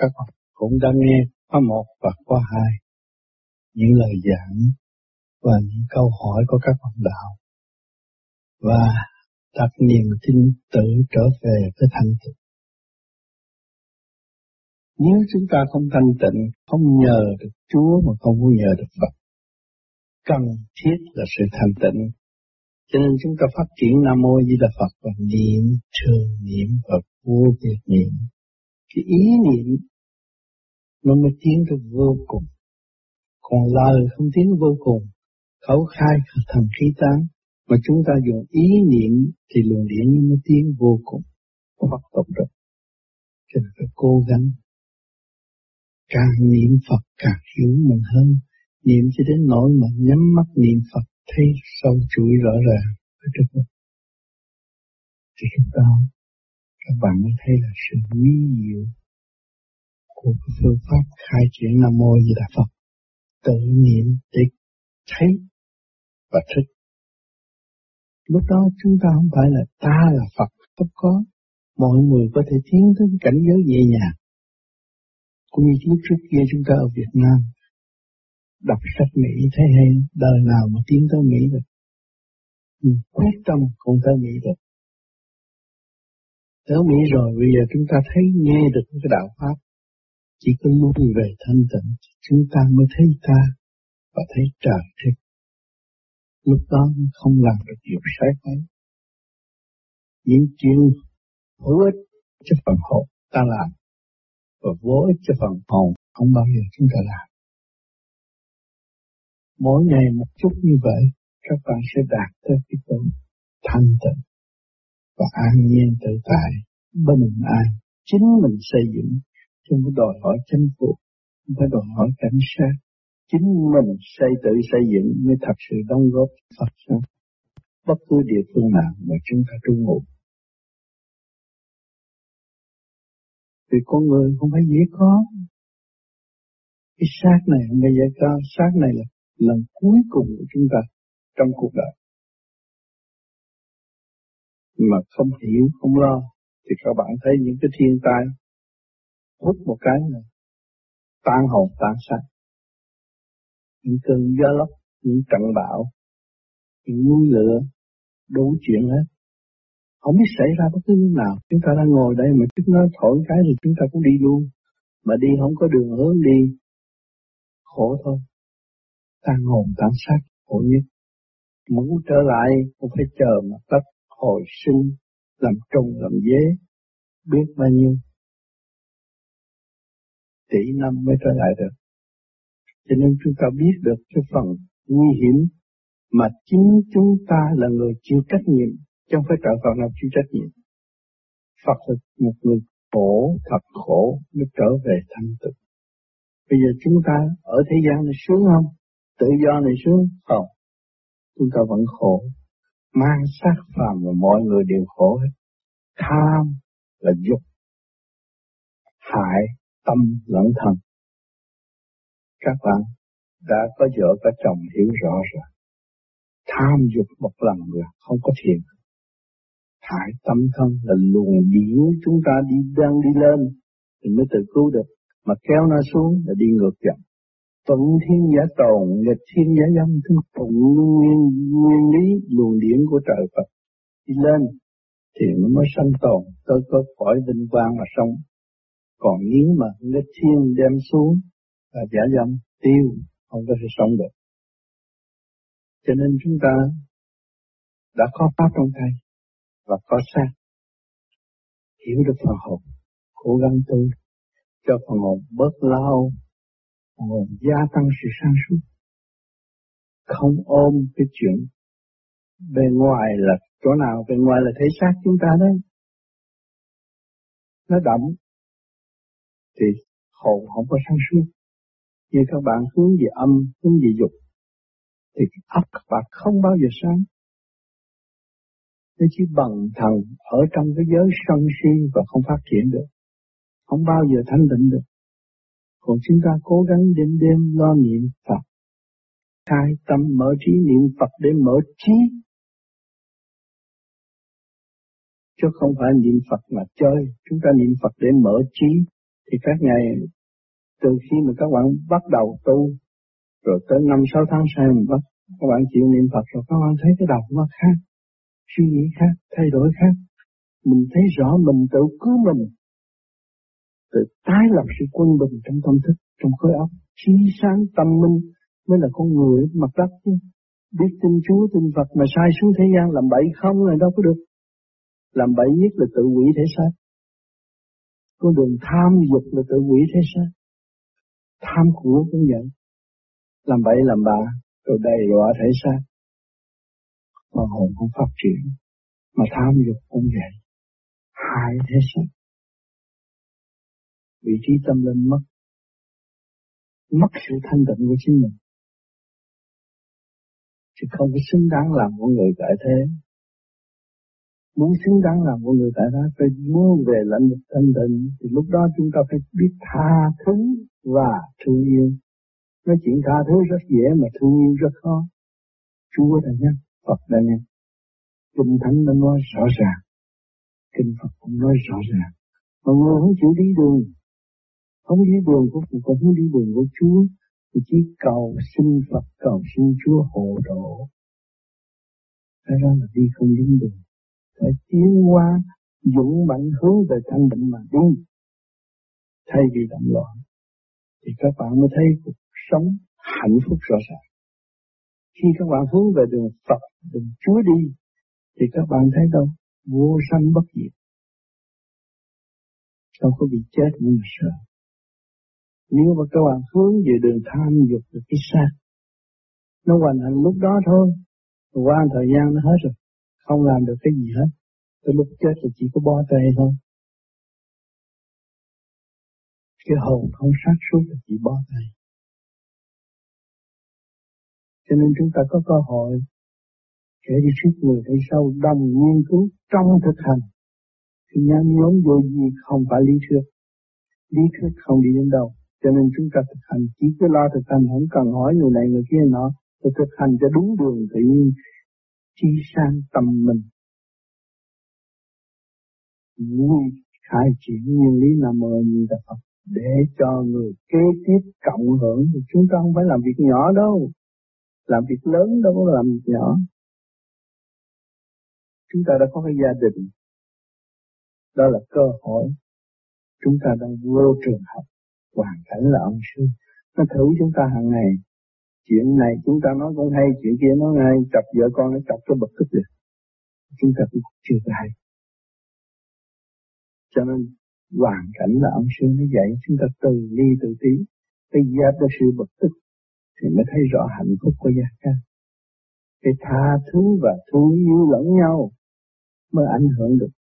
các bạn cũng đã nghe khóa một và khóa hai những lời giảng và những câu hỏi của các bạn đạo và đặt niềm tin tự trở về với thanh tịnh. Nếu chúng ta không thanh tịnh, không nhờ được Chúa mà không có nhờ được Phật, cần thiết là sự thanh tịnh. Cho nên chúng ta phát triển Nam Mô Di Đà Phật và niệm thường niệm và vô biệt niệm. Cái ý niệm nó mới tiến được vô cùng. Còn lời không tiến vô cùng, khẩu khai thần khí tán, mà chúng ta dùng ý niệm thì luồng điển mới tiến vô cùng, phát động được. Cho nên phải cố gắng. Càng niệm Phật càng hiểu mình hơn, niệm cho đến nỗi mà nhắm mắt niệm Phật thấy sâu chuỗi rõ ràng ở trước mắt. Thì lúc đó các bạn mới thấy là sự quý diệu của phương pháp khai triển Nam Mô Di Đà Phật tự niệm để thấy và thích. Lúc đó chúng ta không phải là ta là Phật, không có. Mọi người có thể tiến tới cảnh giới nhẹ nhàng. Cũng như lúc trước kia chúng ta ở Việt Nam, đọc sách Mỹ thấy hay, đời nào mà tiến tới Mỹ được. quyết tâm không tới Mỹ được. Tới Mỹ rồi bây giờ chúng ta thấy nghe được cái đạo Pháp chỉ có lui về thanh tịnh, chúng ta mới thấy ta và thấy trời thích. Lúc đó không làm được điều sai quấy. Những chuyện hữu ích cho phần hồn ta làm, và vô ích cho phần hồn không bao giờ chúng ta làm. Mỗi ngày một chút như vậy, các bạn sẽ đạt tới cái chỗ thanh tịnh và an nhiên tự tại, bình an, chính mình xây dựng không có đòi hỏi chánh phủ, không phải đòi hỏi cảnh sát. Chính mình xây tự xây dựng mới thật sự đóng góp Phật sự Bất cứ địa phương nào mà chúng ta trú ngụ. Vì con người không phải dễ có. Cái xác này không phải dễ có. Xác này là lần cuối cùng của chúng ta trong cuộc đời. Mà không hiểu, không lo, thì các bạn thấy những cái thiên tai hút một cái này tan hồn tan xác. Những cơn gió lốc những trận bão những núi lửa đủ chuyện hết. Không biết xảy ra bất cứ lúc nào. Chúng ta đang ngồi đây mà chúng nó thổi cái thì chúng ta cũng đi luôn. Mà đi không có đường hướng đi. Khổ thôi. Tan hồn tan xác khổ nhất. Muốn trở lại cũng phải chờ mà tất hồi sinh làm trùng làm dế biết bao nhiêu tỷ năm mới trở lại được. Cho nên chúng ta biết được cái phần nguy hiểm mà chính chúng ta là người chịu trách nhiệm, chứ không phải trợ vào nào chịu trách nhiệm. Phật là một người khổ, thật khổ mới trở về thanh tịnh. Bây giờ chúng ta ở thế gian này sướng không? Tự do này sướng không? Chúng ta vẫn khổ. Mang sát phàm và mọi người đều khổ hết. Tham là dục. Hại tâm lẫn thân. Các bạn đã có vợ, có chồng hiểu rõ rồi. Tham dục một lần là không có thiện. Hại tâm thân là luồng điển chúng ta đi, đang đi lên thì mới tự cứu được. Mà kéo nó xuống là đi ngược dòng. Tuận thiên giả tồn, nghịch thiên giả dâm, thứ tụng nguyên, nguyên lý luồng điển của trời Phật. Đi lên thì nó mới sanh tồn, tôi có cõi vinh quang mà sống. Còn nếu mà nghịch thiên đem xuống và giả dâm tiêu không có thể sống được. Cho nên chúng ta đã có pháp trong tay và có xác. Hiểu được phần hồn cố gắng tu cho phần hồn bớt lao hồn gia tăng sự sáng suốt không ôm cái chuyện bên ngoài là chỗ nào bên ngoài là thể xác chúng ta đấy nó đậm thì hồn không có sáng suốt. Như các bạn hướng về âm, hướng về dục, thì ấp các bạn không bao giờ sáng. Nó chỉ bằng thần ở trong cái giới sân si và không phát triển được. Không bao giờ thanh định được. Còn chúng ta cố gắng đêm đêm lo niệm Phật. Khai tâm mở trí niệm Phật để mở trí. Chứ không phải niệm Phật mà chơi. Chúng ta niệm Phật để mở trí thì các ngày từ khi mà các bạn bắt đầu tu, rồi tới năm, sáu tháng sau mình bắt, các bạn chịu niệm Phật rồi, các bạn thấy cái đầu nó khác, suy nghĩ khác, thay đổi khác mình thấy rõ mình tự cứu mình tự tái lập sự quân bình trong tâm thức, trong khối óc. Trí sáng tâm minh mới là con người mặt đất chứ biết tin Chúa, tin Phật mà sai xuống thế gian, làm bậy không là đâu có được. Làm bậy nhất là tự quỷ thể xác. Con đường tham dục là tự quỷ thế xác. Tham của cũng vậy làm bậy làm bạ, rồi đầy đọa thể xác. Mà hồn không phát triển, mà tham dục cũng vậy hại thế xác vị trí tâm linh mất mất sự thanh tịnh của chính mình. Chứ không có xứng đáng làm con người tại thế. Muốn xứng đáng làm con người tại thế, phải muốn về lãnh vực thanh tịnh. Thì lúc đó chúng ta phải biết tha thứ và thương yêu. Nói chuyện tha thứ rất dễ mà thương yêu rất khó. Chúa đã nhắc, Phật đã nhắc. Kinh Thánh đã nói rõ ràng. Kinh Phật cũng nói rõ ràng. Mà người không chịu đi đường không đi đường của Phật không đi đường của Chúa. Thì chỉ cầu xin Phật cầu xin Chúa hộ độ. Thế ra là đi không đúng đường. Phải tiến qua dũng mạnh hướng về thanh định mà đi. Thay vì động loạn Thì các bạn mới thấy cuộc sống hạnh phúc rõ ràng. Khi các bạn hướng về đường Phật, đường Chúa đi, thì các bạn thấy đâu, vô sanh bất diệt. Đâu có bị chết nhưng mà sợ. Nếu mà các bạn hướng về đường tham dục được cái xác, nó hoàn thành lúc đó thôi, rồi qua thời gian nó hết rồi, không làm được cái gì hết. Tới lúc chết thì chỉ có bó tay thôi. Cái hồn không sát suốt là chỉ bó tay. Cho nên chúng ta có cơ hội kể đi suốt người hay sâu đồng nghiên cứu trong thực hành. Thì nhân nhóm vô gì không phải lý thuyết. Lý thuyết không đi đến đâu. Cho nên chúng ta thực hành chỉ cứ lo thực hành không cần hỏi người này người kia nọ. Tôi thực hành cho đúng đường tự nhiên, chi sang tâm mình. Vui khai triển nguyên lý nam mô như là Phật để cho người kế tiếp cộng hưởng. Thì chúng ta không phải làm việc nhỏ đâu. Làm việc lớn đâu có làm việc nhỏ. Chúng ta đã có cái gia đình. Đó là cơ hội. Chúng ta đang vô trường học hoàn cảnh là ông sư. Nó thử chúng ta hàng ngày. Chuyện này chúng ta nói cũng hay, chuyện kia nói hay. Chọc vợ con nó chọc cho bực tức được. Chúng ta cũng chưa hay. Cho nên, hoàn cảnh là ông sư nó dạy chúng ta từ ly, từ tí. Cái dẹp cho sự bực tức thì mới thấy rõ hạnh phúc của gia ca. Cái tha thứ và thương yêu lẫn nhau mới ảnh hưởng được.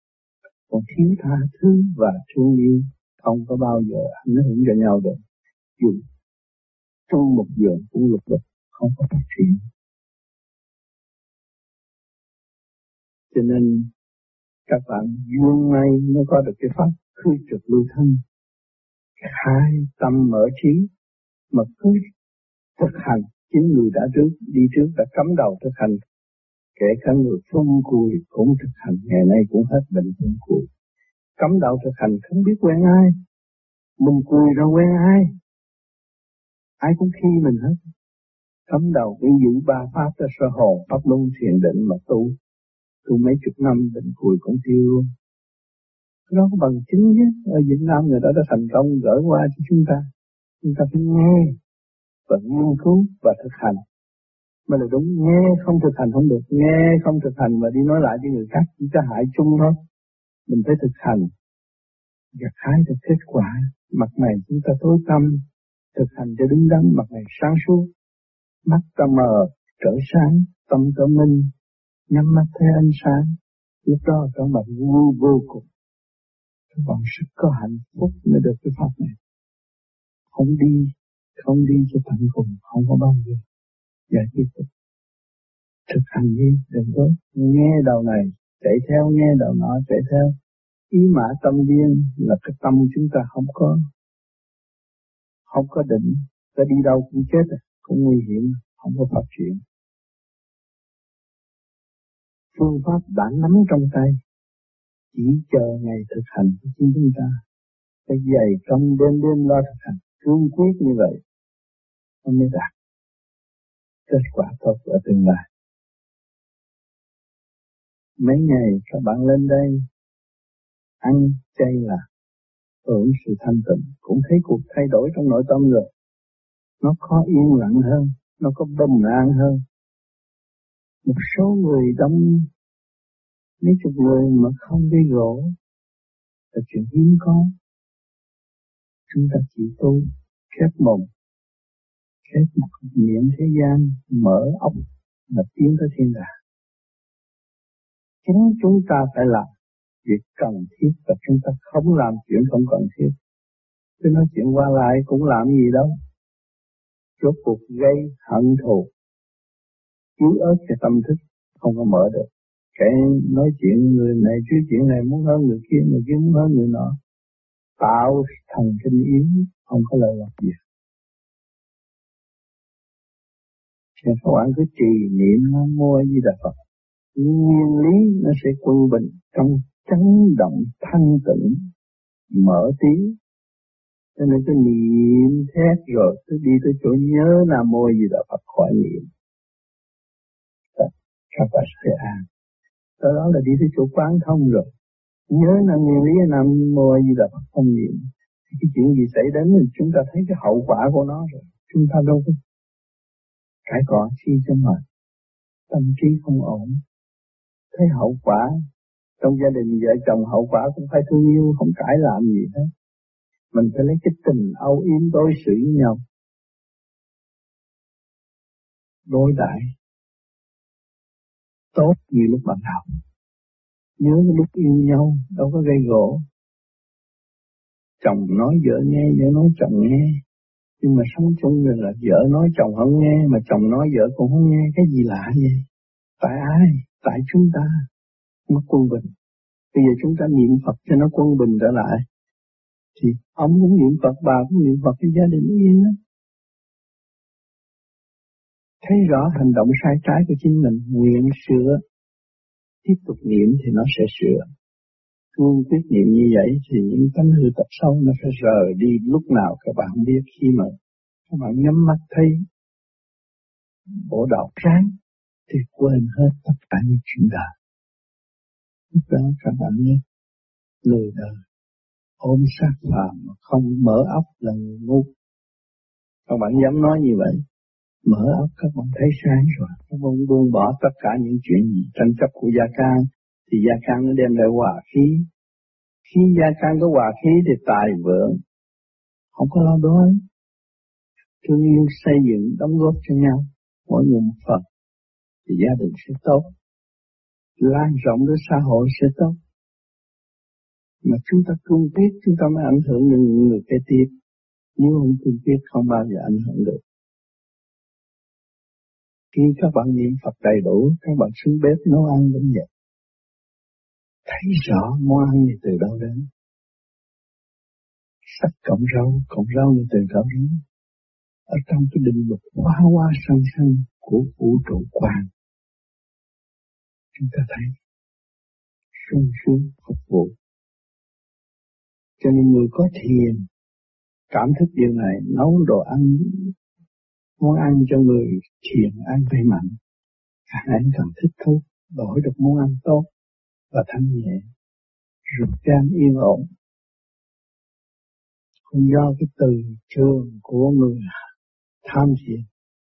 Còn thiếu tha thứ và thương yêu không có bao giờ ảnh hưởng cho nhau được. Dù trong một giường cũng lục lục, không có phát triển. Cho nên các bạn duyên may mới có được cái pháp khư trực lưu thân. Khai tâm mở trí mà cứ thực hành chính người đã trước, đi trước, đã cấm đầu thực hành kể cả người phun cùi cũng thực hành ngày nay cũng hết bệnh phun cùi cấm đạo thực hành không biết quen ai. Mình cùi ra quen ai. Ai cũng khi mình hết. Cấm đầu đi giữ ba pháp cho sơ hồn, pháp luân thiền định mà tu. Tu mấy chục năm bệnh cùi cũng tiêu luôn. Nó có bằng chứng chứ. Ở Việt Nam người ta đã thành công gỡ qua cho chúng ta. Chúng ta phải nghe và nghiên cứu và thực hành. Mới là đúng, nghe không thực hành không được. Nghe không thực hành mà đi nói lại với người khác, chỉ có hại chung thôi mình phải thực hành gặt hái được kết quả. Mặt này chúng ta tối tâm thực hành cho đứng đắn, mặt này sáng suốt. Mắt ta mờ, trở sáng, tâm ta minh, nhắm mắt thấy ánh sáng. Lúc đó các bạn vui vô cùng. Các bạn rất có hạnh phúc mới được cái pháp này. Không đi không đi cho tận cùng, không có bao giờ. Giải quyết được. Thực hành đi, đừng có nghe đầu này chạy theo nghe đầu nọ chạy theo. Ý mã tâm viên là cái tâm chúng ta không có. Không có định, ta đi đâu cũng chết à, cũng nguy hiểm, không có phát triển. Phương pháp đã nắm trong tay, chỉ chờ ngày thực hành của chính chúng ta. Phải dày công đêm đêm lo thực hành, cương quyết như vậy, nó mới đạt. Kết quả tốt ở tương lai mấy ngày các bạn lên đây, ăn, chay là hưởng sự thanh tịnh. Cũng thấy cuộc thay đổi trong nội tâm rồi. Nó có yên lặng hơn, nó có bình an hơn. Một số người đông, mấy chục người mà không đi gỗ là chuyện hiếm có. Chúng ta chỉ tu khép mồm, khép mặt miệng thế gian, mở ốc là tiến tới thiên đàng chính chúng ta phải làm việc cần thiết và chúng ta không làm chuyện không cần thiết. Chứ nói chuyện qua lại cũng làm gì đâu. Rốt cuộc gây hận thù, yếu ớt cho tâm thức không có mở được. Kể nói chuyện người này chứ chuyện này muốn hơn người kia người kia muốn hơn người nọ. Tạo thần kinh yếu, không có lợi lạc gì. Thì các bạn cứ trì niệm nó mua gì là Phật nguyên lý nó sẽ quân bình trong chấn động thanh tịnh, mở tiếng cho nên cái niệm thét rồi tôi đi tới chỗ nhớ Nam Mô gì đó Phật khỏi niệm. Các bạn sẽ an sau đó là đi tới chỗ quán thông rồi. Nhớ năm nguyên lý, nam mô gì là không niệm. Thì cái chuyện gì xảy đến thì chúng ta thấy cái hậu quả của nó rồi. Chúng ta đâu có cãi cọ chi cho mệt tâm trí không ổn thấy hậu quả trong gia đình vợ chồng hậu quả cũng phải thương yêu không cãi làm gì hết mình phải lấy cái tình âu yếm đối xử với nhau đối đãi tốt như lúc bạn học Nhớ lúc yêu nhau đâu có gây gỗ. Chồng nói vợ nghe, vợ nói chồng nghe. Nhưng mà sống chung rồi là vợ nói chồng không nghe, mà chồng nói vợ cũng không nghe. Cái gì lạ vậy? Tại ai? Tại chúng ta. Mất quân bình. Bây giờ chúng ta niệm Phật cho nó quân bình trở lại. Thì ông cũng niệm Phật, bà cũng niệm Phật, cái gia đình yên lắm thấy rõ hành động sai trái của chính mình, nguyện sửa, tiếp tục niệm thì nó sẽ sửa. Cương quyết niệm như vậy thì những tánh hư tập sâu nó sẽ rời đi lúc nào các bạn biết khi mà các bạn nhắm mắt thấy bộ đạo sáng thì quên hết tất cả những chuyện đời. Lúc đó các bạn biết lười đời, ôm sát phàm mà không mở óc là người ngu. Các bạn dám nói như vậy, mở óc các bạn thấy sáng rồi. Các bạn buông bỏ tất cả những chuyện gì, tranh chấp của gia can thì gia can nó đem lại hòa khí. Khi gia can có hòa khí thì tài vượng, không có lo đói. Thương yêu xây dựng, đóng góp cho nhau. Mỗi người một phần thì gia đình sẽ tốt lan rộng đến xã hội sẽ tốt mà chúng ta cương quyết chúng ta mới ảnh hưởng đến những người kế tiếp nếu không cương quyết không bao giờ ảnh hưởng được khi các bạn niệm Phật đầy đủ, các bạn xuống bếp nấu ăn đến vậy. Thấy rõ món ăn này từ đâu đến. Sắc cộng rau, cộng rau này từ đâu đến. Ở trong cái định luật hoa hoa xanh xanh của vũ trụ quang. Chúng ta thấy sung sướng phục vụ. Cho nên người có thiền cảm thức điều này nấu đồ ăn món ăn cho người thiền ăn khỏe mạnh. Càng ăn càng thích thú, đổi được món ăn tốt và thanh nhẹ, ruột gan yên ổn. Không do cái từ trường của người tham thiền,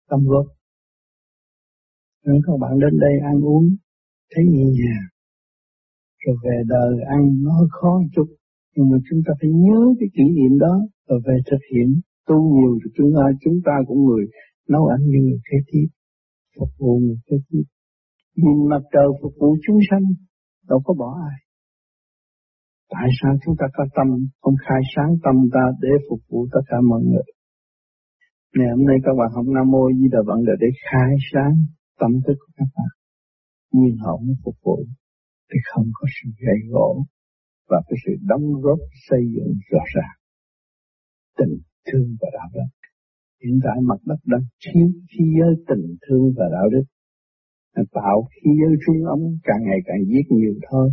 tâm góp. Nên các bạn đến đây ăn uống, thấy nhẹ nhàng, rồi về đời ăn nó hơi khó chút, nhưng mà chúng ta phải nhớ cái kỷ niệm đó rồi về thực hiện. Tu nhiều thì chúng ta chúng ta cũng người nấu ăn như người kế tiếp phục vụ người kế tiếp. Nhìn mặt trời phục vụ chúng sanh đâu có bỏ ai. Tại sao chúng ta có tâm không khai sáng tâm ta để phục vụ tất cả mọi người? Ngày hôm nay các bạn học nam mô di đà vận để khai sáng tâm thức của các bạn nhiên họ mới phục vụ thì không có sự gây gỗ và cái sự đóng góp xây dựng rõ ràng tình thương và đạo đức. Hiện tại mặt đất đang thiếu khi giới tình thương và đạo đức. Tạo khi giới trung ống càng ngày càng giết nhiều thôi.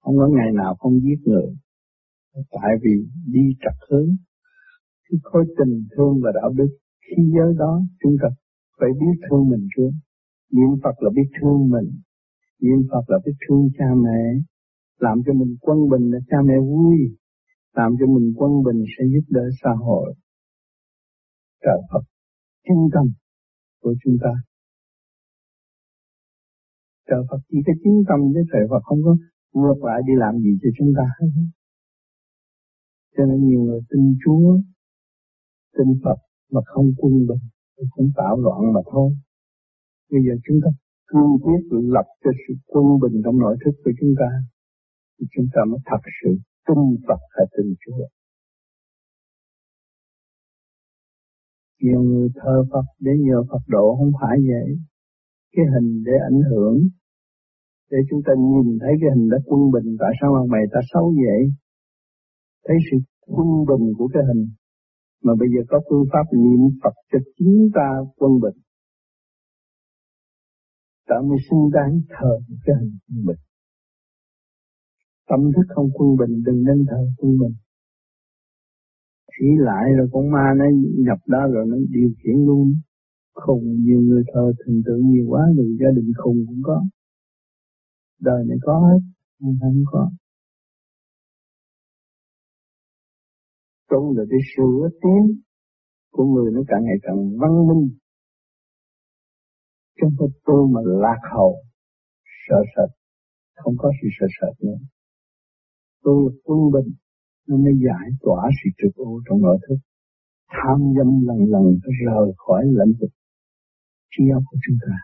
Không có ngày nào không giết người. tại vì đi trật hướng cái khối tình thương và đạo đức khi giới đó, chúng ta phải biết thương mình trước niệm Phật là biết thương mình, niệm Phật là biết thương cha mẹ, làm cho mình quân bình là cha mẹ vui, làm cho mình quân bình sẽ giúp đỡ xã hội. Trời Phật trung tâm của chúng ta. Trời Phật chỉ có chính tâm với trời Phật không có ngược lại đi làm gì cho chúng ta hết. Cho nên nhiều người tin Chúa, tin Phật mà không quân bình không cũng tạo loạn mà thôi bây giờ chúng ta cương quyết lập cho sự quân bình trong nội thức của chúng ta, thì chúng ta mới thật sự tin Phật và tin Chúa. Nhiều người thờ Phật để nhờ Phật độ không phải vậy. Cái hình để ảnh hưởng, để chúng ta nhìn thấy cái hình đã quân bình, tại sao mà mày ta xấu vậy? Thấy sự quân bình của cái hình. Mà bây giờ có phương pháp niệm Phật cho chính ta quân bình ta mới xứng đáng thờ cái hình quân tâm thức không quân bình, đừng nên thờ quân bình chỉ lại rồi con ma nó nhập đó rồi nó điều khiển luôn. Khùng, nhiều người thờ thần tượng nhiều quá thì gia đình khùng cũng có. Đời này có hết không có. Tu là cái sửa tiến của người nó càng ngày càng văn minh trong phải tu mà lạc hậu, sợ sệt. Không có sự sợ sệt nữa. Tu là quân bình, nó mới giải tỏa sự trực ô trong nội thức. Tham dâm lần lần rời khỏi lãnh vực trí óc của chúng ta.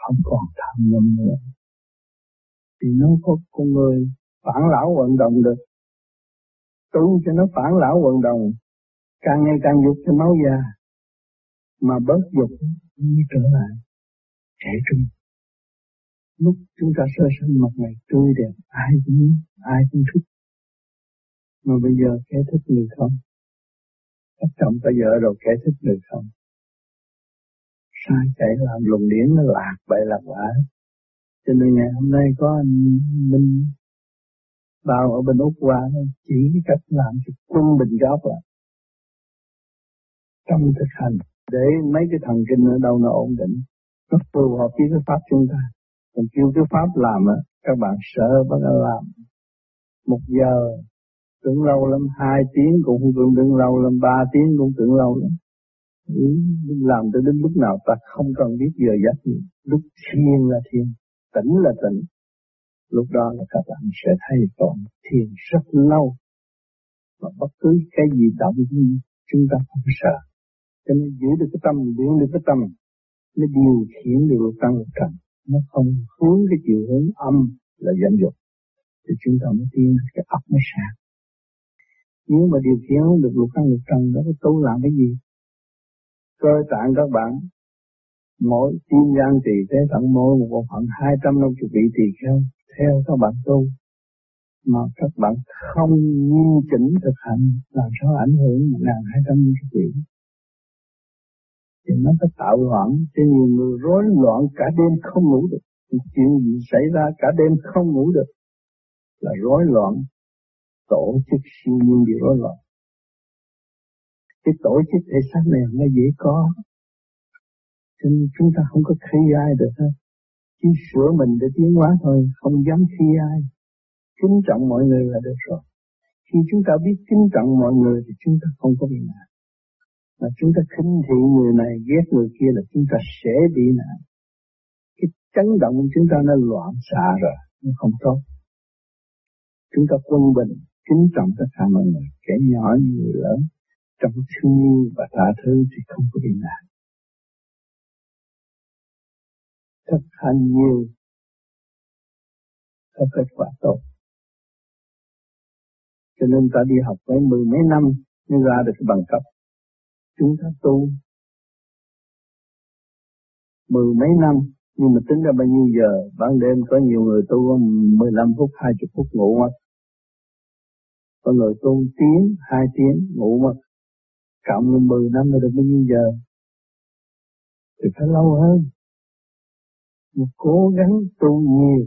Không còn tham dâm nữa. Thì nó có con người phản lão vận động được. Tu cho nó phản lão vận động, càng ngày càng dục cho máu già. Mà bớt dục mới trở lại trẻ trung. Lúc chúng ta sơ sinh mặt ngày, tươi đẹp, ai cũng ai cũng thích. Mà bây giờ kẻ thích người không. Các chồng ta vợ rồi kẻ thích người không. Sai chạy làm lùng điển, nó lạc bậy lạc bạ cho nên ngày hôm nay có anh Minh vào ở bên Úc qua chỉ cái cách làm cho quân bình góc là trong thực hành để mấy cái thần kinh ở đâu nó ổn định nó phù hợp với cái pháp chúng ta. Còn kêu cái pháp làm á các bạn sợ bắt đầu làm. Một giờ tưởng lâu lắm hai tiếng cũng tưởng tưởng lâu lắm ba tiếng cũng tưởng lâu lắm. Ừ, làm tới đến lúc nào ta không cần biết giờ giấc gì. Lúc thiền là thiền tỉnh là tỉnh. Lúc đó là các bạn sẽ thấy còn thiền rất lâu. Và bất cứ cái gì động chúng ta không sợ cho nên giữ được cái tâm luyện được cái tâm, nó điều khiển được lục tăng lục trần nó không hướng cái chiều hướng âm là dẫn dục. Thì chúng ta mới tiến cái ấp mới sáng. Nếu mà điều khiển được lục căn lục trần đó có tu làm cái gì? Cơ tạng các bạn, mỗi tim gan tỳ tế tận mỗi một bộ phận hai trăm năm chục vị tỳ kheo, theo các bạn tu, mà các bạn không nghiêm chỉnh thực hành, làm sao ảnh hưởng một ngàn hai trăm năm chục vị thì nó sẽ tạo loạn cho nhiều người rối loạn cả đêm không ngủ được. Chuyện gì xảy ra cả đêm không ngủ được là rối loạn, tổ chức siêu nhiên bị rối loạn. Cái tổ chức thể xác này nó dễ có. Cho nên chúng ta không có khi ai được hết chỉ sửa mình để tiến hóa thôi, không dám khi ai. Kính trọng mọi người là được rồi. Khi chúng ta biết kính trọng mọi người thì chúng ta không có bị nạn mà chúng ta khinh thị người này, ghét người kia là chúng ta sẽ bị nạn. Cái chấn động của chúng ta nó loạn xạ rồi, nó không tốt. Chúng ta quân bình, kính trọng tất cả mọi người, kẻ nhỏ như người lớn, trong thương yêu và tha thứ thì không có bị nạn. Thực hành nhiều, có kết quả tốt. Cho nên ta đi học mấy mười mấy năm mới ra được cái bằng cấp chúng ta tu mười mấy năm, nhưng mà tính ra bao nhiêu giờ? Ban đêm có nhiều người tu 15 phút 20 phút ngủ mất có người tu tiếng, hai tiếng ngủ mất cộng lên 10 năm là được bao nhiêu giờ? Thì phải lâu hơn. Một cố gắng tu nhiều.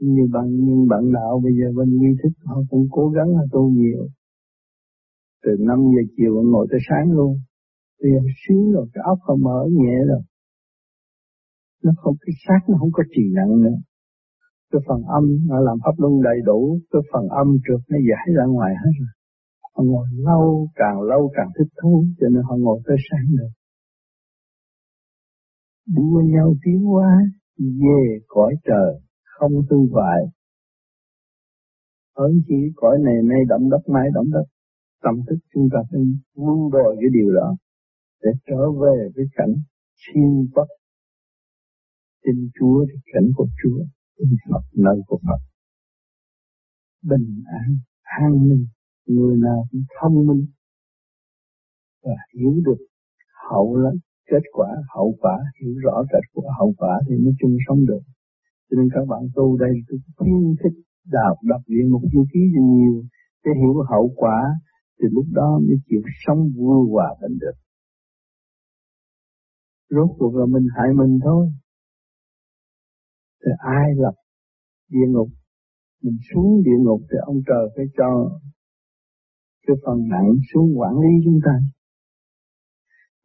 Như bạn, nhưng bạn đạo bây giờ bên nghi thức họ cũng cố gắng là tu nhiều từ 5 giờ chiều ngồi tới sáng luôn. Bây xíu rồi, cái óc không mở nhẹ rồi. Nó không, cái xác nó không có trì nặng nữa. Cái phần âm nó làm pháp luân đầy đủ, cái phần âm trượt nó giải ra ngoài hết rồi. Họ ngồi lâu, càng lâu càng thích thú, cho nên họ ngồi tới sáng được. Đua nhau tiến hóa, về cõi trời, không tư vại. Hơn chỉ cõi này nay động đất, mai động đất tâm thức chúng ta phải vun đồi cái điều đó để trở về với cảnh thiên bất tin Chúa thì cảnh của Chúa, tin Phật nơi của Phật. Bình an an ninh, người nào cũng thông minh và hiểu được hậu lắm kết quả, hậu quả, hiểu rõ kết quả, hậu quả thì mới chung sống được. Cho nên các bạn tu đây, tôi khuyến khích đọc đọc địa ngục du ký nhiều, để hiểu hậu quả thì lúc đó mới chịu sống vui hòa bình được. Rốt cuộc là mình hại mình thôi. Thì ai lập địa ngục? Mình xuống địa ngục thì ông trời phải cho cái phần nặng xuống quản lý chúng ta.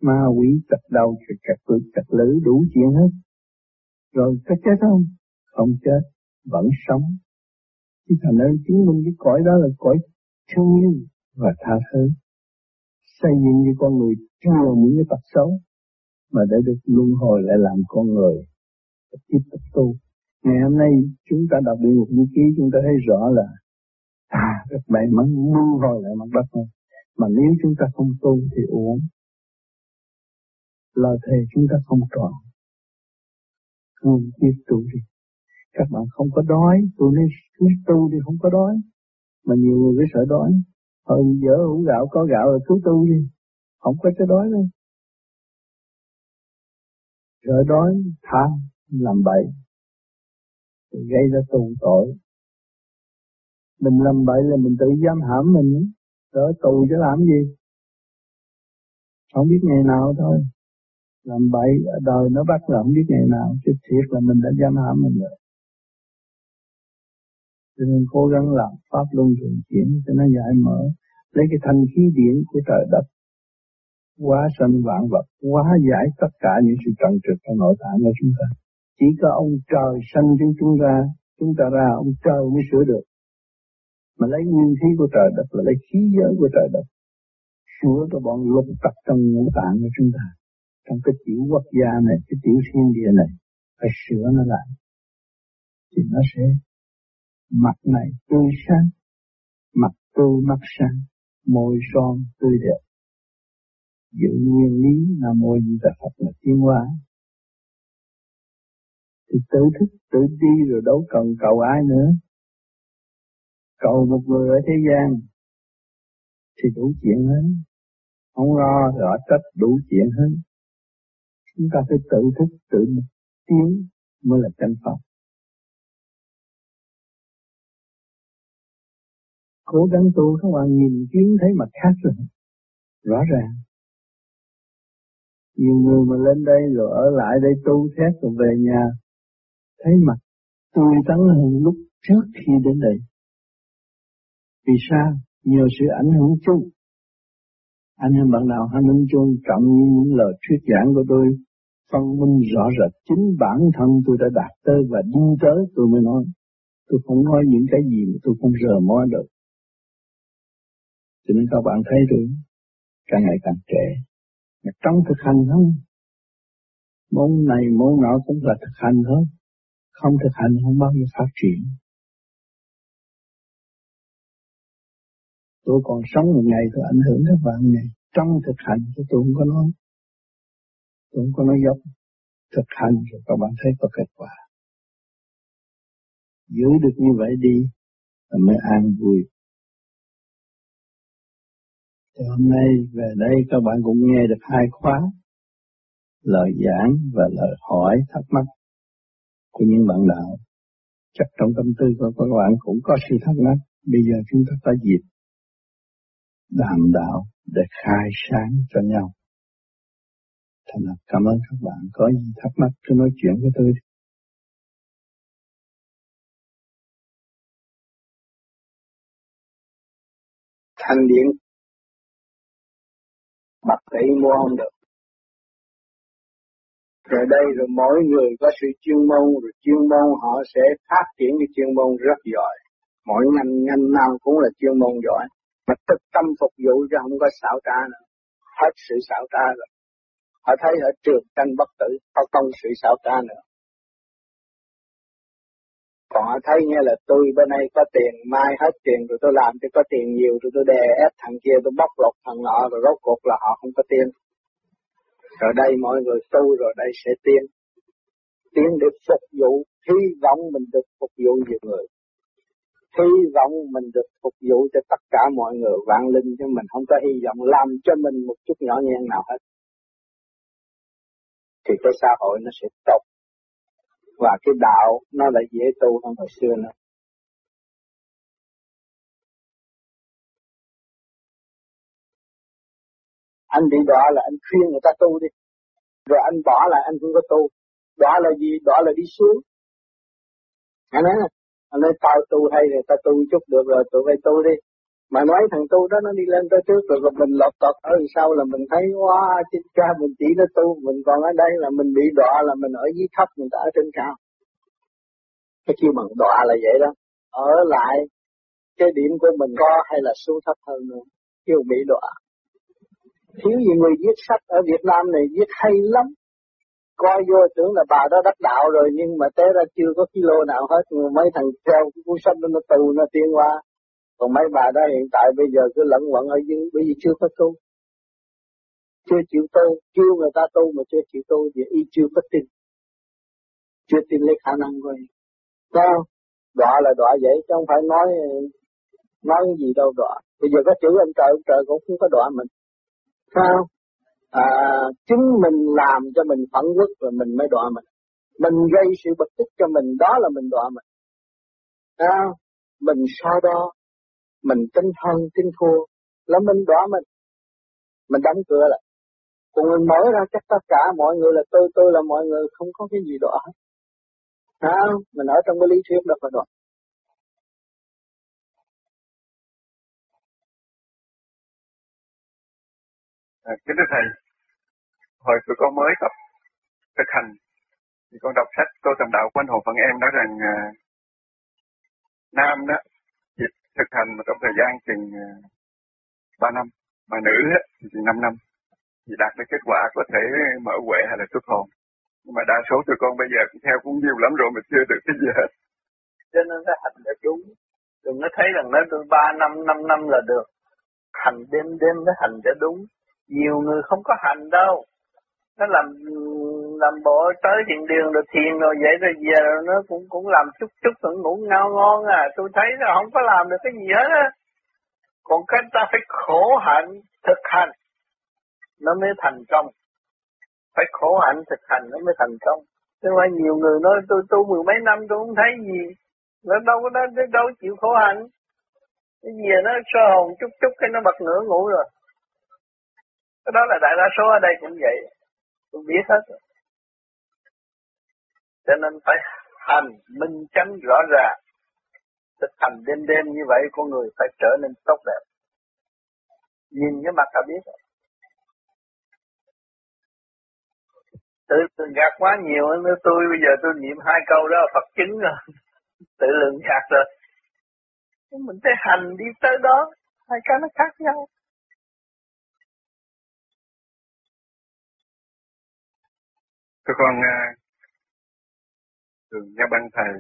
Ma quỷ chặt đầu chặt chặt cực chặt lưỡi đủ chuyện hết. Rồi có chết không? Không chết, vẫn sống. Chỉ thành nên chứng minh cái cõi đó là cõi thương yêu và tha thứ. Xây dựng như con người chưa những cái tật xấu, mà để được luân hồi lại làm con người. Tiếp tục tu. Ngày hôm nay chúng ta đọc địa ngục như ký, chúng ta thấy rõ là à các bạn mắn luân hồi lại mặt đất này mà nếu chúng ta không tu thì uống lời thề chúng ta không trọn không biết tu đi. Các bạn không có đói tôi nói cứ tu thì không có đói. Mà nhiều người cứ sợ đói. Hồi dở uống gạo, có gạo là cứ tu đi. Không có cái đói đâu. Rồi đói tham làm bậy. Gây ra tù tội. Mình làm bậy là mình tự giam hãm mình. Đỡ tù chứ làm gì? Không biết ngày nào thôi. Làm bậy, đời nó bắt là không biết ngày nào. Chứ thiệt là mình đã giam hãm mình rồi cho nên cố gắng làm pháp luân thường chuyển cho nó giải mở, lấy cái thanh khí điển của trời đất, hóa sanh vạn vật, hóa giải tất cả những sự trần trực trong nội tạng của chúng ta. Chỉ có ông trời sanh chúng chúng ta chúng ta ra ông trời mới sửa được. Mà lấy nguyên khí của trời đất là lấy khí giới của trời đất, sửa cho bọn lục tặc trong ngũ tạng của chúng ta. Trong cái tiểu quốc gia này, cái tiểu thiên địa này, phải sửa nó lại, thì nó sẽ mặt này tươi sáng, mặt tươi mắt sáng, môi son tươi đẹp. Giữ nguyên lý là môi gì ta? Phật là tiến hóa. Thì tự thức, tự đi rồi đâu cần cầu ai nữa. Cầu một người ở thế gian thì đủ chuyện hết. Không lo rõ trách đủ chuyện hết. Chúng ta phải tự thức, tự tiến mới là chân Phật. Cố gắng tu các bạn nhìn kiến thấy mặt khác rồi. Rõ ràng. Nhiều người mà lên đây rồi ở lại đây tu xét rồi về nhà, thấy mặt tươi tắn hơn lúc trước khi đến đây. Vì sao? Nhờ sự ảnh hưởng chung. Anh em bạn nào hãy minh chung, trọng những lời thuyết giảng của tôi, phân minh rõ rệt chính bản thân tôi đã đạt tới và đi tới, tôi mới nói, tôi không nói những cái gì mà tôi không rờ mó được cho nên các bạn thấy rồi càng ngày càng trẻ. Mà trong thực hành không? Môn này, môn nọ cũng là thực hành thôi. Không thực hành không bao giờ phát triển. Tôi còn sống một ngày tôi ảnh hưởng các bạn này. Trong thực hành tôi không có nói. Tôi không có nói dốc. Thực hành rồi các bạn thấy có kết quả. Giữ được như vậy đi, là mới an vui. Thì hôm nay về đây các bạn cũng nghe được hai khóa, lời giảng và lời hỏi thắc mắc của những bạn đạo. Chắc trong tâm tư của các bạn cũng có sự thắc mắc, bây giờ chúng ta có dịp đàm đạo để khai sáng cho nhau. Thành là cảm ơn các bạn, có gì thắc mắc cứ nói chuyện với tôi. Thanh điện bạc tỷ mua không được. Rồi đây rồi mỗi người có sự chuyên môn, rồi chuyên môn họ sẽ phát triển cái chuyên môn rất giỏi. Mỗi ngành ngành nào cũng là chuyên môn giỏi. Mà tức tâm phục vụ cho không có xảo trá nữa. Hết sự xảo trá rồi. Họ thấy ở trường tranh bất tử, không không sự xảo trá nữa họ thấy nghe là tôi bên đây có tiền, mai hết tiền rồi tôi làm cho có tiền nhiều rồi tôi đè ép thằng kia, tôi bóc lột thằng nọ rồi rốt cuộc là họ không có tiền. Rồi đây mọi người tu rồi đây sẽ tiến. Tiến để phục vụ, hy vọng mình được phục vụ nhiều người. Hy vọng mình được phục vụ cho tất cả mọi người, vạn linh chứ mình, không có hy vọng làm cho mình một chút nhỏ nhen nào hết. Thì cái xã hội nó sẽ tốt và cái đạo nó lại dễ tu hơn hồi xưa nữa. Anh bị đọa là anh khuyên người ta tu đi. Rồi anh bỏ lại anh không có tu. Đọa là gì? Đọa là đi xuống. Anh nói, anh nói tao tu hay thì ta tu chút được rồi, tụi bay tu đi. Mà nói thằng tu đó nó đi lên tới trước rồi, rồi mình lọt tọt ở sau là mình thấy wow, chính cha mình chỉ nó tu, mình còn ở đây là mình bị đọa là mình ở dưới thấp, người ta ở trên cao. Cái kêu bằng đọa là vậy đó. Ở lại cái điểm của mình có hay là xuống thấp hơn nữa. Kêu bị đọa. Thiếu gì người viết sách ở Việt Nam này viết hay lắm. Coi vô tưởng là bà đó đắc đạo rồi nhưng mà té ra chưa có kilo nào hết. Mấy thằng theo cái cuốn sách đó nó tù nó tiên qua còn mấy bà đó hiện tại bây giờ cứ lẫn quẩn ở dưới bởi vì chưa có tu. Chưa chịu tu kêu người ta tu mà chưa chịu tu thì y chưa có tin. Chưa tin lấy khả năng của y. Sao đọa là đọa vậy chứ không phải nói nói cái gì đâu đọa. Bây giờ có chữ anh trời ông trời cũng không có đọa mình. Sao? À, chính mình làm cho mình phẫn quốc rồi mình mới đọa mình. Mình gây sự bực tức cho mình đó là mình đọa mình. Sao? Mình sau đó mình tin thân tin thua là mình đỏ mình. Mình đóng cửa lại. Còn mình mở ra chắc tất cả mọi người là tôi tôi là mọi người không có cái gì đó, hết. Mình ở trong cái lý thuyết đó phải đỏ À, kính thưa thầy, hồi tụi con mới tập thực hành thì con đọc sách Tô Tầm Đạo của anh Hồ Phận Em nói rằng à, Nam đó thực hành mà trong thời gian chừng ờ, 3 năm, mà nữ thì chừng 5 năm thì đạt được kết quả có thể mở huệ hay là xuất hồn. Nhưng mà đa số tụi con bây giờ cũng theo cũng nhiều lắm rồi mà chưa được cái gì hết. Cho nên nó hành là đúng. Đừng có thấy rằng nó từ 3 năm, 5 năm là được. Hành đêm đêm mới hành cho đúng. Nhiều người không có hành đâu. Nó làm làm bộ tới thiền đường rồi thiền rồi, vậy rồi về rồi nó cũng cũng làm chút chút vẫn ngủ ngao ngon à. Tôi thấy là không có làm được cái gì hết á. Còn cái ta phải khổ hạnh thực hành, nó mới thành công. Phải khổ hạnh thực hành nó mới thành công. Chứ mà nhiều người nói, tôi tu mười mấy năm tôi không thấy gì. Nó đâu có nó đâu chịu khổ hạnh. Cái gì nó sơ hồn chút chút cái nó bật nửa ngủ rồi. Cái đó là đại đa số ở đây cũng vậy. Tôi biết hết rồi cho nên phải hành minh chánh rõ ràng. Thực hành đêm đêm như vậy con người phải trở nên tốt đẹp. Nhìn cái mặt là biết. Tự, tự gạt quá nhiều nữa tôi bây giờ tôi niệm hai câu đó Phật chứng rồi. tự lượng gạt rồi. Mình phải hành đi tới đó. Hai cái nó khác nhau. Thưa con à, thường nghe ban thầy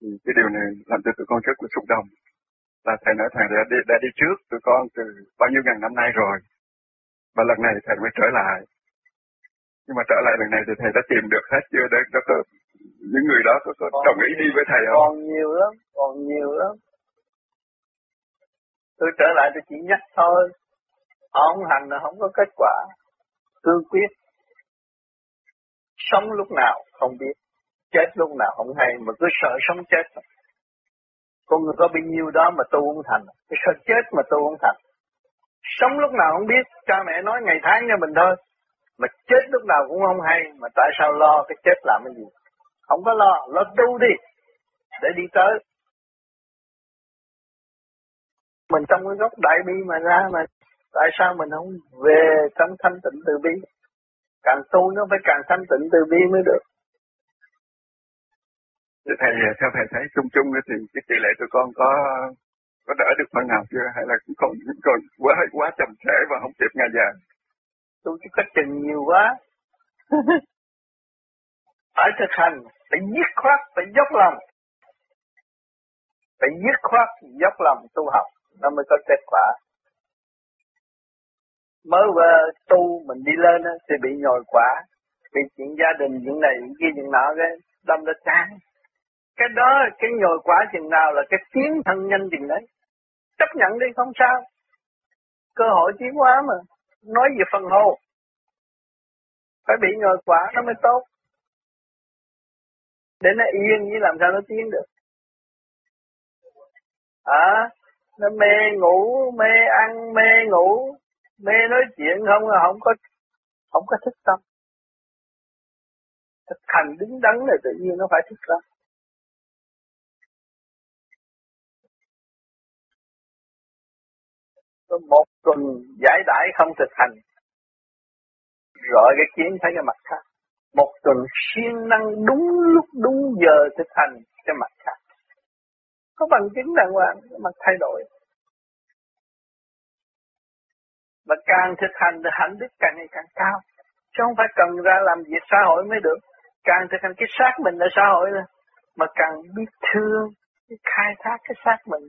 thì cái điều này làm cho tụi con rất là xúc động. Là thầy nói thầy đã đi, đã đi trước tụi con từ bao nhiêu ngàn năm nay rồi và lần này thầy mới trở lại. Nhưng mà trở lại lần này thì thầy đã tìm được hết chưa? Để có, có những người đó có, có còn đồng ý đi với thầy không? còn nhiều lắm còn nhiều lắm. Tôi trở lại tôi chỉ nhắc thôi. Ông hành là không có kết quả. Cương quyết. Sống lúc nào không biết chết lúc nào không hay mà cứ sợ sống chết. Con người có bao nhiêu đó mà tu không thành, cái sợ chết mà tu không thành. Sống lúc nào không biết, cha mẹ nói ngày tháng cho mình thôi. Mà chết lúc nào cũng không hay, mà tại sao lo cái chết làm cái gì? Không có lo, lo tu đi, để đi tới. mình trong cái gốc đại bi mà ra mà tại sao mình không về trong thanh tịnh từ bi càng tu nó phải càng thanh tịnh từ bi mới được thầy theo thầy thấy chung chung thì cái tỷ lệ tụi con có có đỡ được phần nào chưa? Hay là cũng còn còn quá quá chậm trễ và không kịp ngày già tôi cứ có chừng nhiều quá. Phải thực hành, phải dứt khoát, phải dốc lòng. Phải dứt khoát, dốc lòng tu học, nó mới có kết quả. Mới về tu mình đi lên thì bị nhồi quả vì chuyện gia đình những này những kia những nọ cái, đâm ra chán cái đó, cái nhồi quả chừng nào là cái tiến thân nhanh chừng đấy. Chấp nhận đi, không sao. Cơ hội tiến hóa mà. Nói về phần hồn. Phải bị nhồi quả nó mới tốt. Để nó yên như làm sao nó tiến được. À nó mê ngủ, mê ăn, mê ngủ. Mê nói chuyện không là không có không có thức tâm. Thực hành đứng đắn là tự nhiên nó phải thức tâm. Có một tuần giải đãi không thực hành. Rồi cái kiến thấy cái mặt khác. Một tuần siêng năng đúng lúc, đúng giờ thực hành cái mặt khác. Có bằng chứng đàng hoàng, cái mặt thay đổi. Và càng thực hành thì hạnh đức càng ngày càng cao. Chứ không phải cần ra làm việc xã hội mới được. Càng thực hành cái xác mình là xã hội là mà càng biết thương, cái khai thác cái xác mình,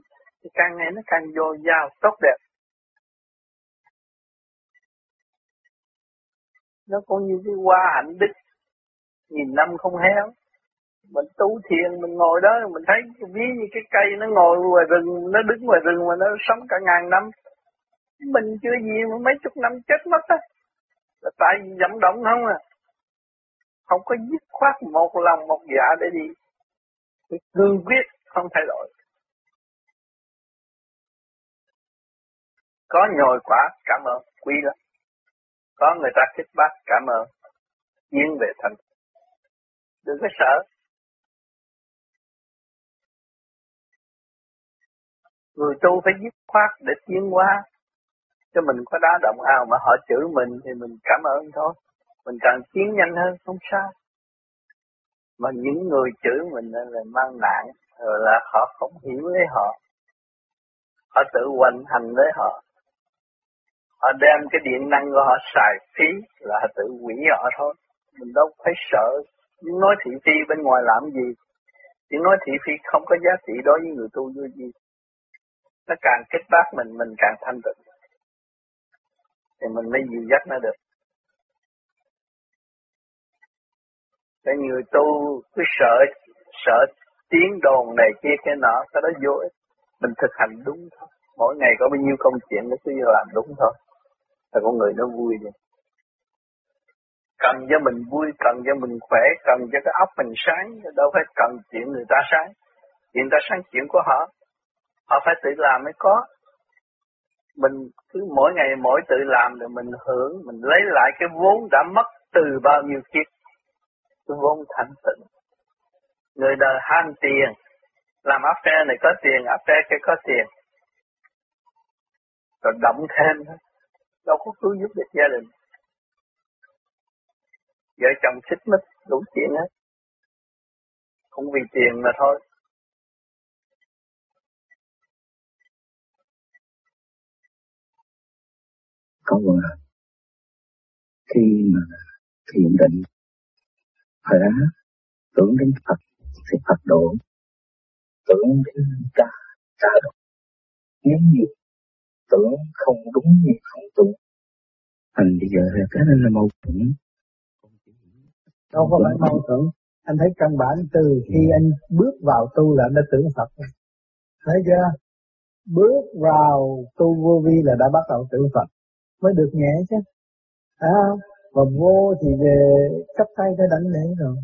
thì càng ngày nó càng dồi dào, tốt đẹp. Nó cũng như cái hoa hạnh đức. Nghìn năm không héo. Mình tu thiền, mình ngồi đó, mình thấy ví như cái cây nó ngồi ngoài rừng, nó đứng ngoài rừng mà nó sống cả ngàn năm. Mình chưa gì mà mấy chục năm chết mất á. Là tại vì vận động không à. Không có dứt khoát một lòng một dạ để đi. Cái cương quyết không thay đổi. Có nhồi quả, cảm ơn. Quý lắm có người ta thích bác, cảm ơn. Tiến về thành đừng có sợ. Người tu phải dứt khoát để tiến qua cho mình có đá động ao mà họ chửi mình thì mình cảm ơn thôi. Mình càng tiến nhanh hơn, không sao. Mà những người chửi mình là mang nạn rồi là họ không hiểu lấy họ. Họ tự hoành hành lấy họ họ đem cái điện năng của họ xài phí là họ tự hủy họ thôi. Mình đâu phải sợ những nói thị phi bên ngoài làm gì. Những nói thị phi không có giá trị đối với người tu vô gì. Nó càng kết bác mình mình càng thanh tịnh. Thì mình mới dìu dắt nó được. Cái người tu cứ sợ sợ tiếng đồn này kia, cái nọ, cái đó vô ích. Mình thực hành đúng thôi. Mỗi ngày có bao nhiêu công chuyện nó cứ làm đúng thôi là con người nó vui đi. cần cho mình vui, cần cho mình khỏe, cần cho cái óc mình sáng, đâu phải cần chuyện người ta sáng. Chuyện ta sáng chuyện của họ. Họ phải tự làm mới có. Mình cứ mỗi ngày mỗi tự làm rồi mình hưởng, mình lấy lại cái vốn đã mất từ bao nhiêu kiếp. Cái vốn thanh tịnh. Người đời ham tiền. Làm áp phe này có tiền áp phe kia có tiền. Rồi động thêm đâu có cứu giúp được gia đình. Vợ chồng xích mích, đủ chuyện hết. Cũng vì tiền mà thôi. Có mà khi mà thiền định phải tưởng đến Phật, thì Phật độ tưởng đến ta ta độ nếu như tưởng không đúng như không tu thành bây giờ cái đó là mâu thuẫn. Đâu có phải mâu thuẫn. Anh thấy căn bản từ khi anh bước vào tu là anh đã tưởng Phật. Thấy chưa? Bước vào tu vô vi là đã bắt đầu tưởng Phật. Mới được nhẹ chứ. À, mà vô thì về cấp tay tới đánh lễ rồi.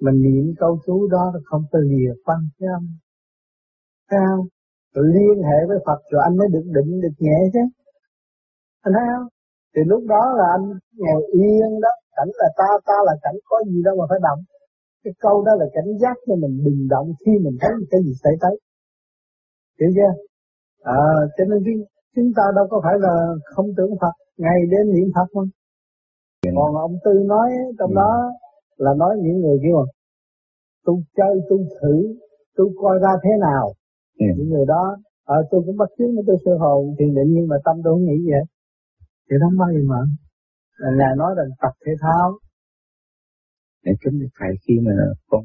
Mình niệm câu chú đó là không có lìa quan chứ không. Rồi liên hệ với Phật rồi anh mới được định được nhẹ chứ anh thấy không thì lúc đó là anh ngồi yên đó cảnh là ta ta là cảnh có gì đâu mà phải động cái câu đó là cảnh giác cho mình đừng động khi mình thấy cái gì xảy tới hiểu chưa À, cho nên chúng ta đâu có phải là không tưởng Phật, ngày đêm niệm Phật mà. Yeah. Còn ông Tư nói trong yeah. đó là nói những người kia mà tôi chơi tôi thử tôi coi ra thế nào yeah. những người đó à, tôi cũng bắt chước tôi sơ hồn thì định nhưng mà tâm tôi không nghĩ vậy thì bao gì mà. Ngài nói rằng tập thể thao. Để kính thầy khi mà con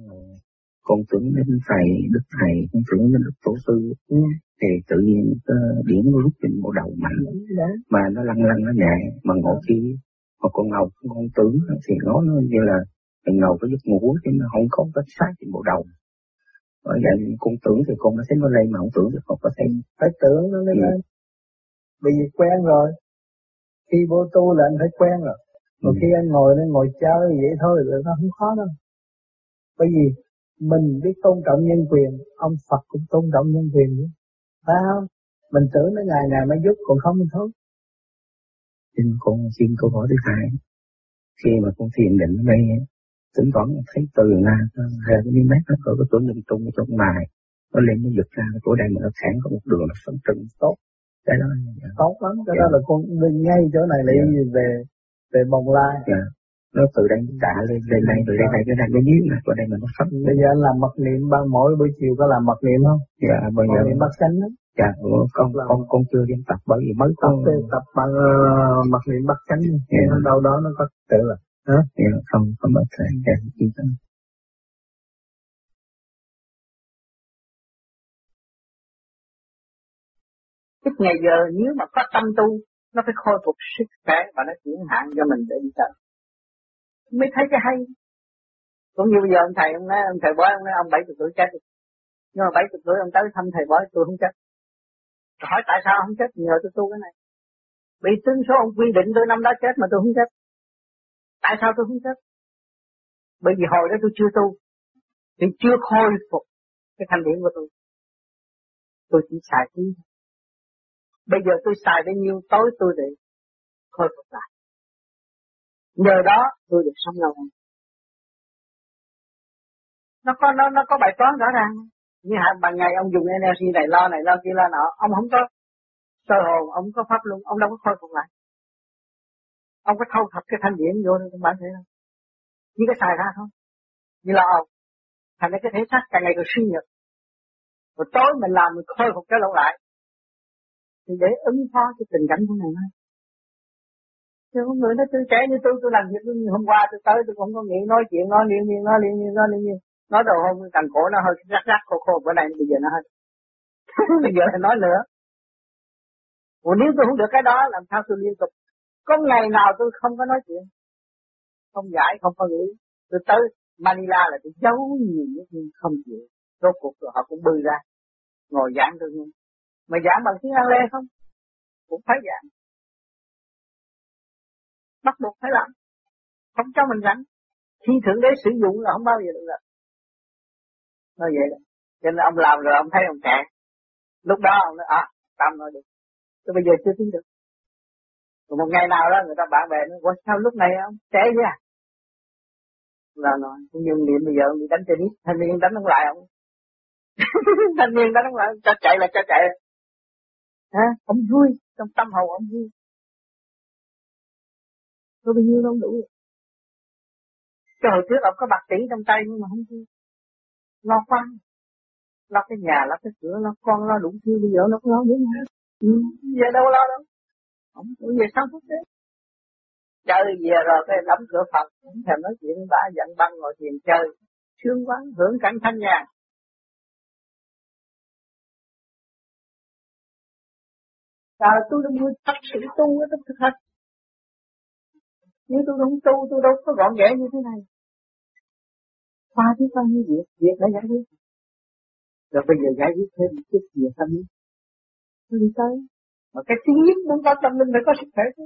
con tưởng đến thầy đức thầy con tưởng đến đức tổ sư ừ. thì tự nhiên cái điểm nó rút trên bộ đầu mạnh. Mà nó lăn lăn nó nhẹ mà ngộ khi mà con ngầu con tưởng thì nó, nó như là mình ngầu có giấc ngủ chứ nó không có cái sát trên bộ đầu bởi vậy con tưởng thì con nó thấy nó lên mà không tưởng thì con có thấy phải tưởng nó lên ừ. lên. Bởi vì quen rồi. Khi vô tu là anh phải quen rồi. Còn ừ. khi anh ngồi lên ngồi chơi vậy thôi là nó không khó đâu. Bởi vì mình biết tôn trọng nhân quyền ông Phật cũng tôn trọng nhân quyền nữa. Phải không? Mình tưởng nó ngày nào mới giúp còn không thôi. Xin con xin câu hỏi thứ hai. Khi mà con thiền định ở đây thỉnh thoảng thấy từ ra cái miếng mát nó có cái tuổi linh tung trong mài nó lên nó giật ra chỗ đây mà nó thẳng có một đường nó phân trừng tốt cái đó tốt lắm cái yeah. đó dạ. là con đi ngay chỗ này lại yeah. về về bồng lai yeah. nó từ đây trả lên lên đây từ đây đây cái này cái dưới này chỗ đây mà nó phân bây giờ anh làm mật niệm ban mỗi buổi chiều có làm mật niệm không dạ bây giờ niệm bắt sánh đó dạ con con con chưa dám tập bởi vì mới con tập bằng uh, mật niệm bắt sánh yeah. nó đâu đó nó có tự là Hả? Dạ, không, có bất thể, dạ, gì tâm. Tức ngày giờ nếu mà có tâm tu, nó phải khôi phục sức khỏe và nó chuyển hạn cho mình để đi tới. Mới thấy cái hay. Cũng như bây giờ ông thầy, ông nói, ông thầy bói, ông nói ông 70 tuổi chết. Nhưng mà 70 tuổi ông tới thăm thầy bói, tôi không chết. Tôi hỏi tại sao không chết, nhờ tôi tu cái này. Bị tướng số ông quy định tôi năm đó chết mà tôi không chết. Tại sao tôi không chết? Bởi vì hồi đó tôi chưa tu. Thì chưa khôi phục cái thanh điển của tôi. Tôi chỉ xài tí. Bây giờ tôi xài bao nhiêu tối tôi để khôi phục lại. Nhờ đó tôi được sống lâu hơn. Nó có nó nó có bài toán rõ ràng. Như hạn bằng ngày ông dùng energy này lo này lo kia lo nọ, ông không có sơ hồn, ông có pháp luôn, ông đâu có khôi phục lại. Ông có thâu thập cái thanh điển vô trong bản thể không? Chỉ có xài ra thôi. Như là ông. Thành ra cái thể xác càng ngày càng suy nhược. Rồi tối mình làm mình khôi phục cái lỗ lại. Thì để ứng phó cái tình cảnh của ngày mai. Chứ có người nó tôi trẻ như tôi, tôi làm việc hôm qua tôi tới tôi không có nghĩ nói chuyện, nói liên miên, nói liên miên, nói liên miên. Nói đầu hôm cằn cổ nó hơi rắc rắc khô khô bữa nay bây giờ nó hơi. bây giờ lại nói nữa. Ủa nếu tôi không được cái đó làm sao tôi liên tục có ngày nào tôi không có nói chuyện. Không giải, không có nghĩ. Tôi tới Manila là tôi giấu nhiều nhất nhưng không chịu. Rốt cuộc rồi họ cũng bư ra. Ngồi giảng tôi nghe Mà giảng bằng tiếng Anh không? Cũng phải giảng. Bắt buộc phải làm. Không cho mình rảnh. Khi Thượng Đế sử dụng là không bao giờ được rồi. Nói vậy đó. Cho nên ông làm rồi ông thấy ông kẹt. Lúc đó ông nói, à, tâm nói được. Tôi bây giờ chưa tin được. Rồi một ngày nào đó người ta bạn bè nói, sao lúc này ông trẻ vậy à? Là nói, cũng dùng niệm bây giờ ông đi đánh tennis, thanh niên đánh ông lại ông. thanh niên đánh ông lại, cho chạy là cho chạy. Hả? Ông vui, trong tâm hồn ông vui. Có bao nhiêu đâu đủ. Cho hồi trước ông có bạc tỷ trong tay nhưng mà không vui. Lo quan. Lo cái nhà, lo cái cửa, lo con, lo đủ thứ bây giờ nó không lo nữa hết. Ừ, giờ đâu lo đâu không có về sao phút đấy chơi về rồi cái đóng cửa Phật không thèm nói chuyện bà giận băng ngồi thiền chơi sướng quá hưởng cảnh thanh nhàn Rồi tôi là người thật sự tu ở tất thực hành. Nếu tôi không tu, tôi đâu có gọn ghẽ như thế này. Qua thứ bao nhiêu việc, việc đã giải quyết. Rồi bây giờ giải quyết thêm một chút việc tâm lý. Tôi đi tới, mà cái thứ nhất muốn có tâm linh phải có sức khỏe chứ.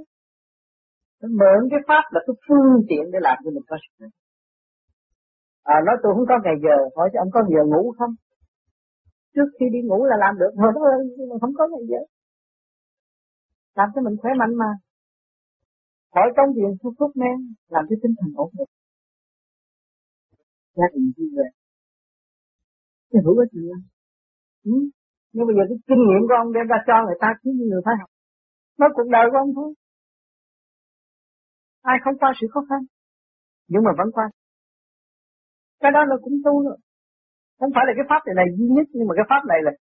Nó mượn cái pháp là cái phương tiện để làm cho mình có sức khỏe. À nói tôi không có ngày giờ, hỏi cho ông có giờ ngủ không? Trước khi đi ngủ là làm được thôi đó nhưng mà không có ngày giờ. Làm cho mình khỏe mạnh mà. Hỏi công việc thuốc thuốc men làm cho tinh thần ổn định. Gia đình vui vẻ. Cái hữu ích gì ừ nhưng bây giờ cái kinh nghiệm của ông đem ra cho người ta chứ người phải học. Nói cuộc đời của ông thôi. Ai không qua sự khó khăn, nhưng mà vẫn qua. Cái đó nó cũng tu rồi không phải là cái pháp này này duy nhất, nhưng mà cái pháp này là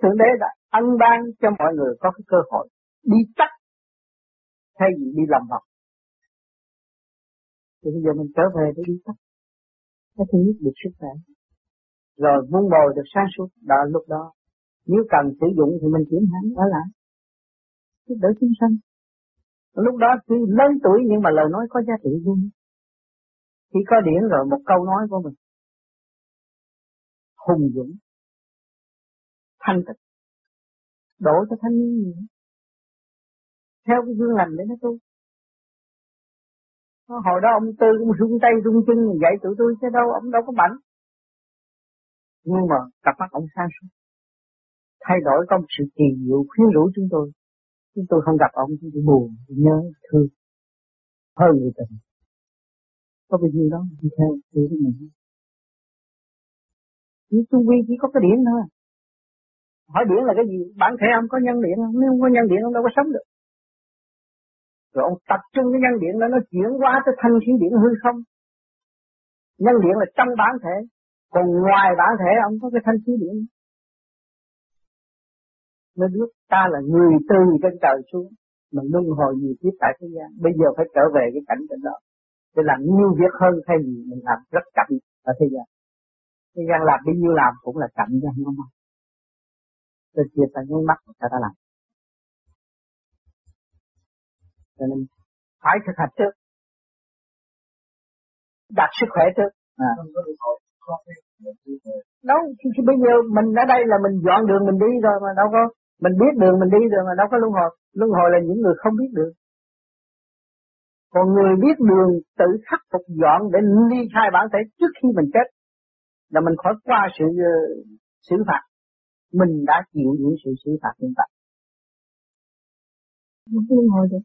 thượng đế đã ân ban cho mọi người có cái cơ hội đi tắt thay vì đi làm học thì bây giờ mình trở về để đi tắt cái thứ nhất được sức khỏe. Rồi muốn bồi được sáng suốt. Đó lúc đó nếu cần sử dụng thì mình chuyển hẳn. ở lại giúp đỡ chúng sanh. Lúc đó tuy lớn tuổi nhưng mà lời nói có giá trị luôn Chỉ có điển rồi một câu nói của mình. Hùng dũng, thanh tịnh, đổ cho thanh niên nhiều. Theo cái gương lành để nó tu. Hồi đó ông tư cũng rung tay rung chân dạy tụi tôi chứ đâu, ông đâu có mạnh nhưng mà cặp mắt ông sang suốt thay đổi có một sự kỳ diệu, khuyến rũ chúng tôi. Chúng tôi không gặp ông, chúng tôi buồn nhớ, thương. Hơn người tình. Có bao nhiêu đó đi theo đi với mình? Nhưng trung quy chỉ có cái điện thôi. Hỏi điện là cái gì? Bản thể ông có nhân điện không? Nếu không có nhân điện, ông đâu có sống được. Rồi ông tập trung cái nhân điện đó, nó chuyển qua tới thanh khí điện hư không. Nhân điện là trong bản thể. Còn ngoài bản thể, ông có cái thanh khí điện nó biết ta là người từ trên trời xuống mình luân hồi nhiều kiếp tại thế gian. Bây giờ phải trở về cái cảnh trên đó để làm nhiều việc hơn thay vì mình làm rất chậm ở thế gian. Thế gian làm bao nhiêu làm cũng là chậm chứ không không? Tôi chia ta nháy mắt người ta làm. Cho nên phải thực hành trước. Đặt sức khỏe trước. À. đâu thì, thì bây giờ mình ở đây là mình dọn đường mình đi rồi mà đâu có mình biết đường mình đi rồi mà đâu có luân hồi. Luân hồi là những người không biết đường. Còn người biết đường tự khắc phục dọn để ly khai bản thể trước khi mình chết là mình khỏi qua sự uh, xử phạt. Mình đã chịu những sự xử phạt hiện tại luân hồi được.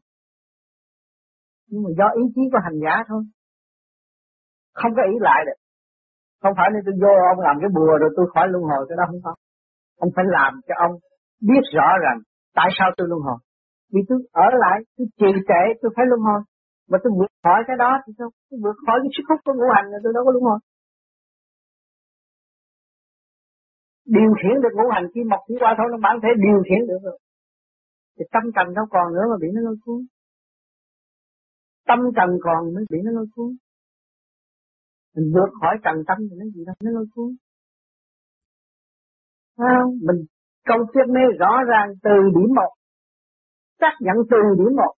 Nhưng mà do ý chí của hành giả thôi. Không có ý lại được. Không phải nên tôi vô ông làm cái bùa rồi tôi khỏi luân hồi cái đó không có. Ông phải làm cho ông biết rõ rằng tại sao tôi luân hồi. Vì tôi ở lại, tôi trì trệ, tôi phải luân hồi. Mà tôi vượt khỏi cái đó thì sao? Tôi vượt khỏi cái sức hút của ngũ hành là tôi đâu có luân hồi. Điều khiển được ngũ hành khi mọc chỉ qua thôi, nó bản thể điều khiển được rồi. Thì tâm trần đâu còn nữa mà bị nó lôi cuốn. Tâm trần còn mới bị nó lôi cuốn. Mình vượt khỏi trần tâm thì nó gì đâu, nó lôi cuốn. Không? Mình câu thuyết mê rõ ràng từ điểm một, xác nhận từ điểm một.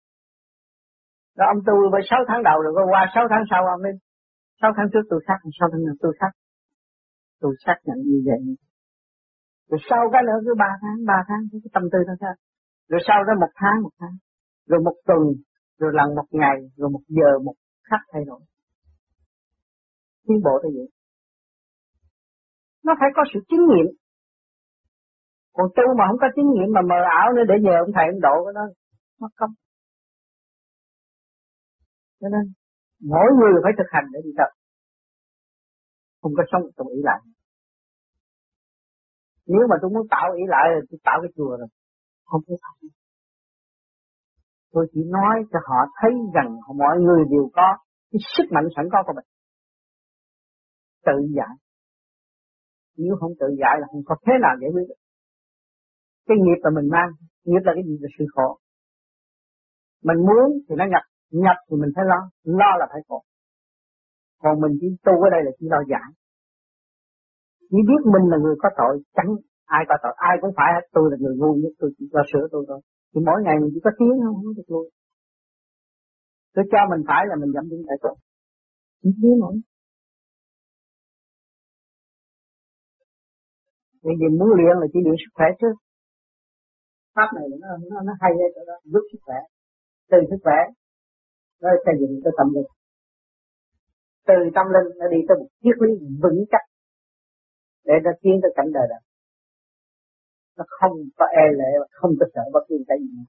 Rồi ông tu với sáu tháng đầu rồi, qua sáu tháng sau ông lên sáu tháng trước tôi xác, sáu tháng nữa tôi xác. Tôi xác nhận như vậy. Rồi sau cái nữa cứ ba tháng ba tháng, cái tâm tư nó rồi sau đó một tháng một tháng. Rồi một tuần, rồi lần một ngày, rồi một giờ, một khắc thay đổi. Tiến bộ thế vậy. Nó phải có sự chứng nghiệm còn tu mà không có chứng nghiệm mà mờ ảo nữa, để nhờ ông thầy ông độ cái đó mất công cho nên, mỗi người phải thực hành để đi tập. Không có sống trong ý lại nếu mà tôi muốn tạo ý lại thì tôi tạo cái chùa rồi. Không có thật tôi chỉ nói cho họ thấy rằng mọi người đều có cái sức mạnh sẵn có của mình. Tự giải. Nếu không tự giải là không có thế nào giải quyết được cái nghiệp là mình mang, nghiệp là cái gì? Là sự khổ. Mình muốn thì nó nhập nhập thì mình phải lo lo là phải khổ. Còn mình chỉ tu ở đây là chỉ lo giải. Chỉ biết mình là người có tội, chẳng ai có tội. Ai cũng phải, tôi là người ngu nhất, tôi chỉ lo sửa tôi thôi. Thì mỗi ngày mình chỉ có tiếng, không không được luôn. Tôi cho mình phải là mình dẫm đứng tại chỗ. Chỉ tiếng nổi Vậy vì muốn luyện là chỉ luyện sức khỏe trước pháp này nó nó, nó hay ở chỗ đó giúp sức khỏe từ sức khỏe nó xây dựng cái tâm linh. Từ tâm linh nó đi tới một triết lý vững chắc để nó tiến tới cảnh đời đó nó không có e lệ và không có sợ bất kỳ cái gì.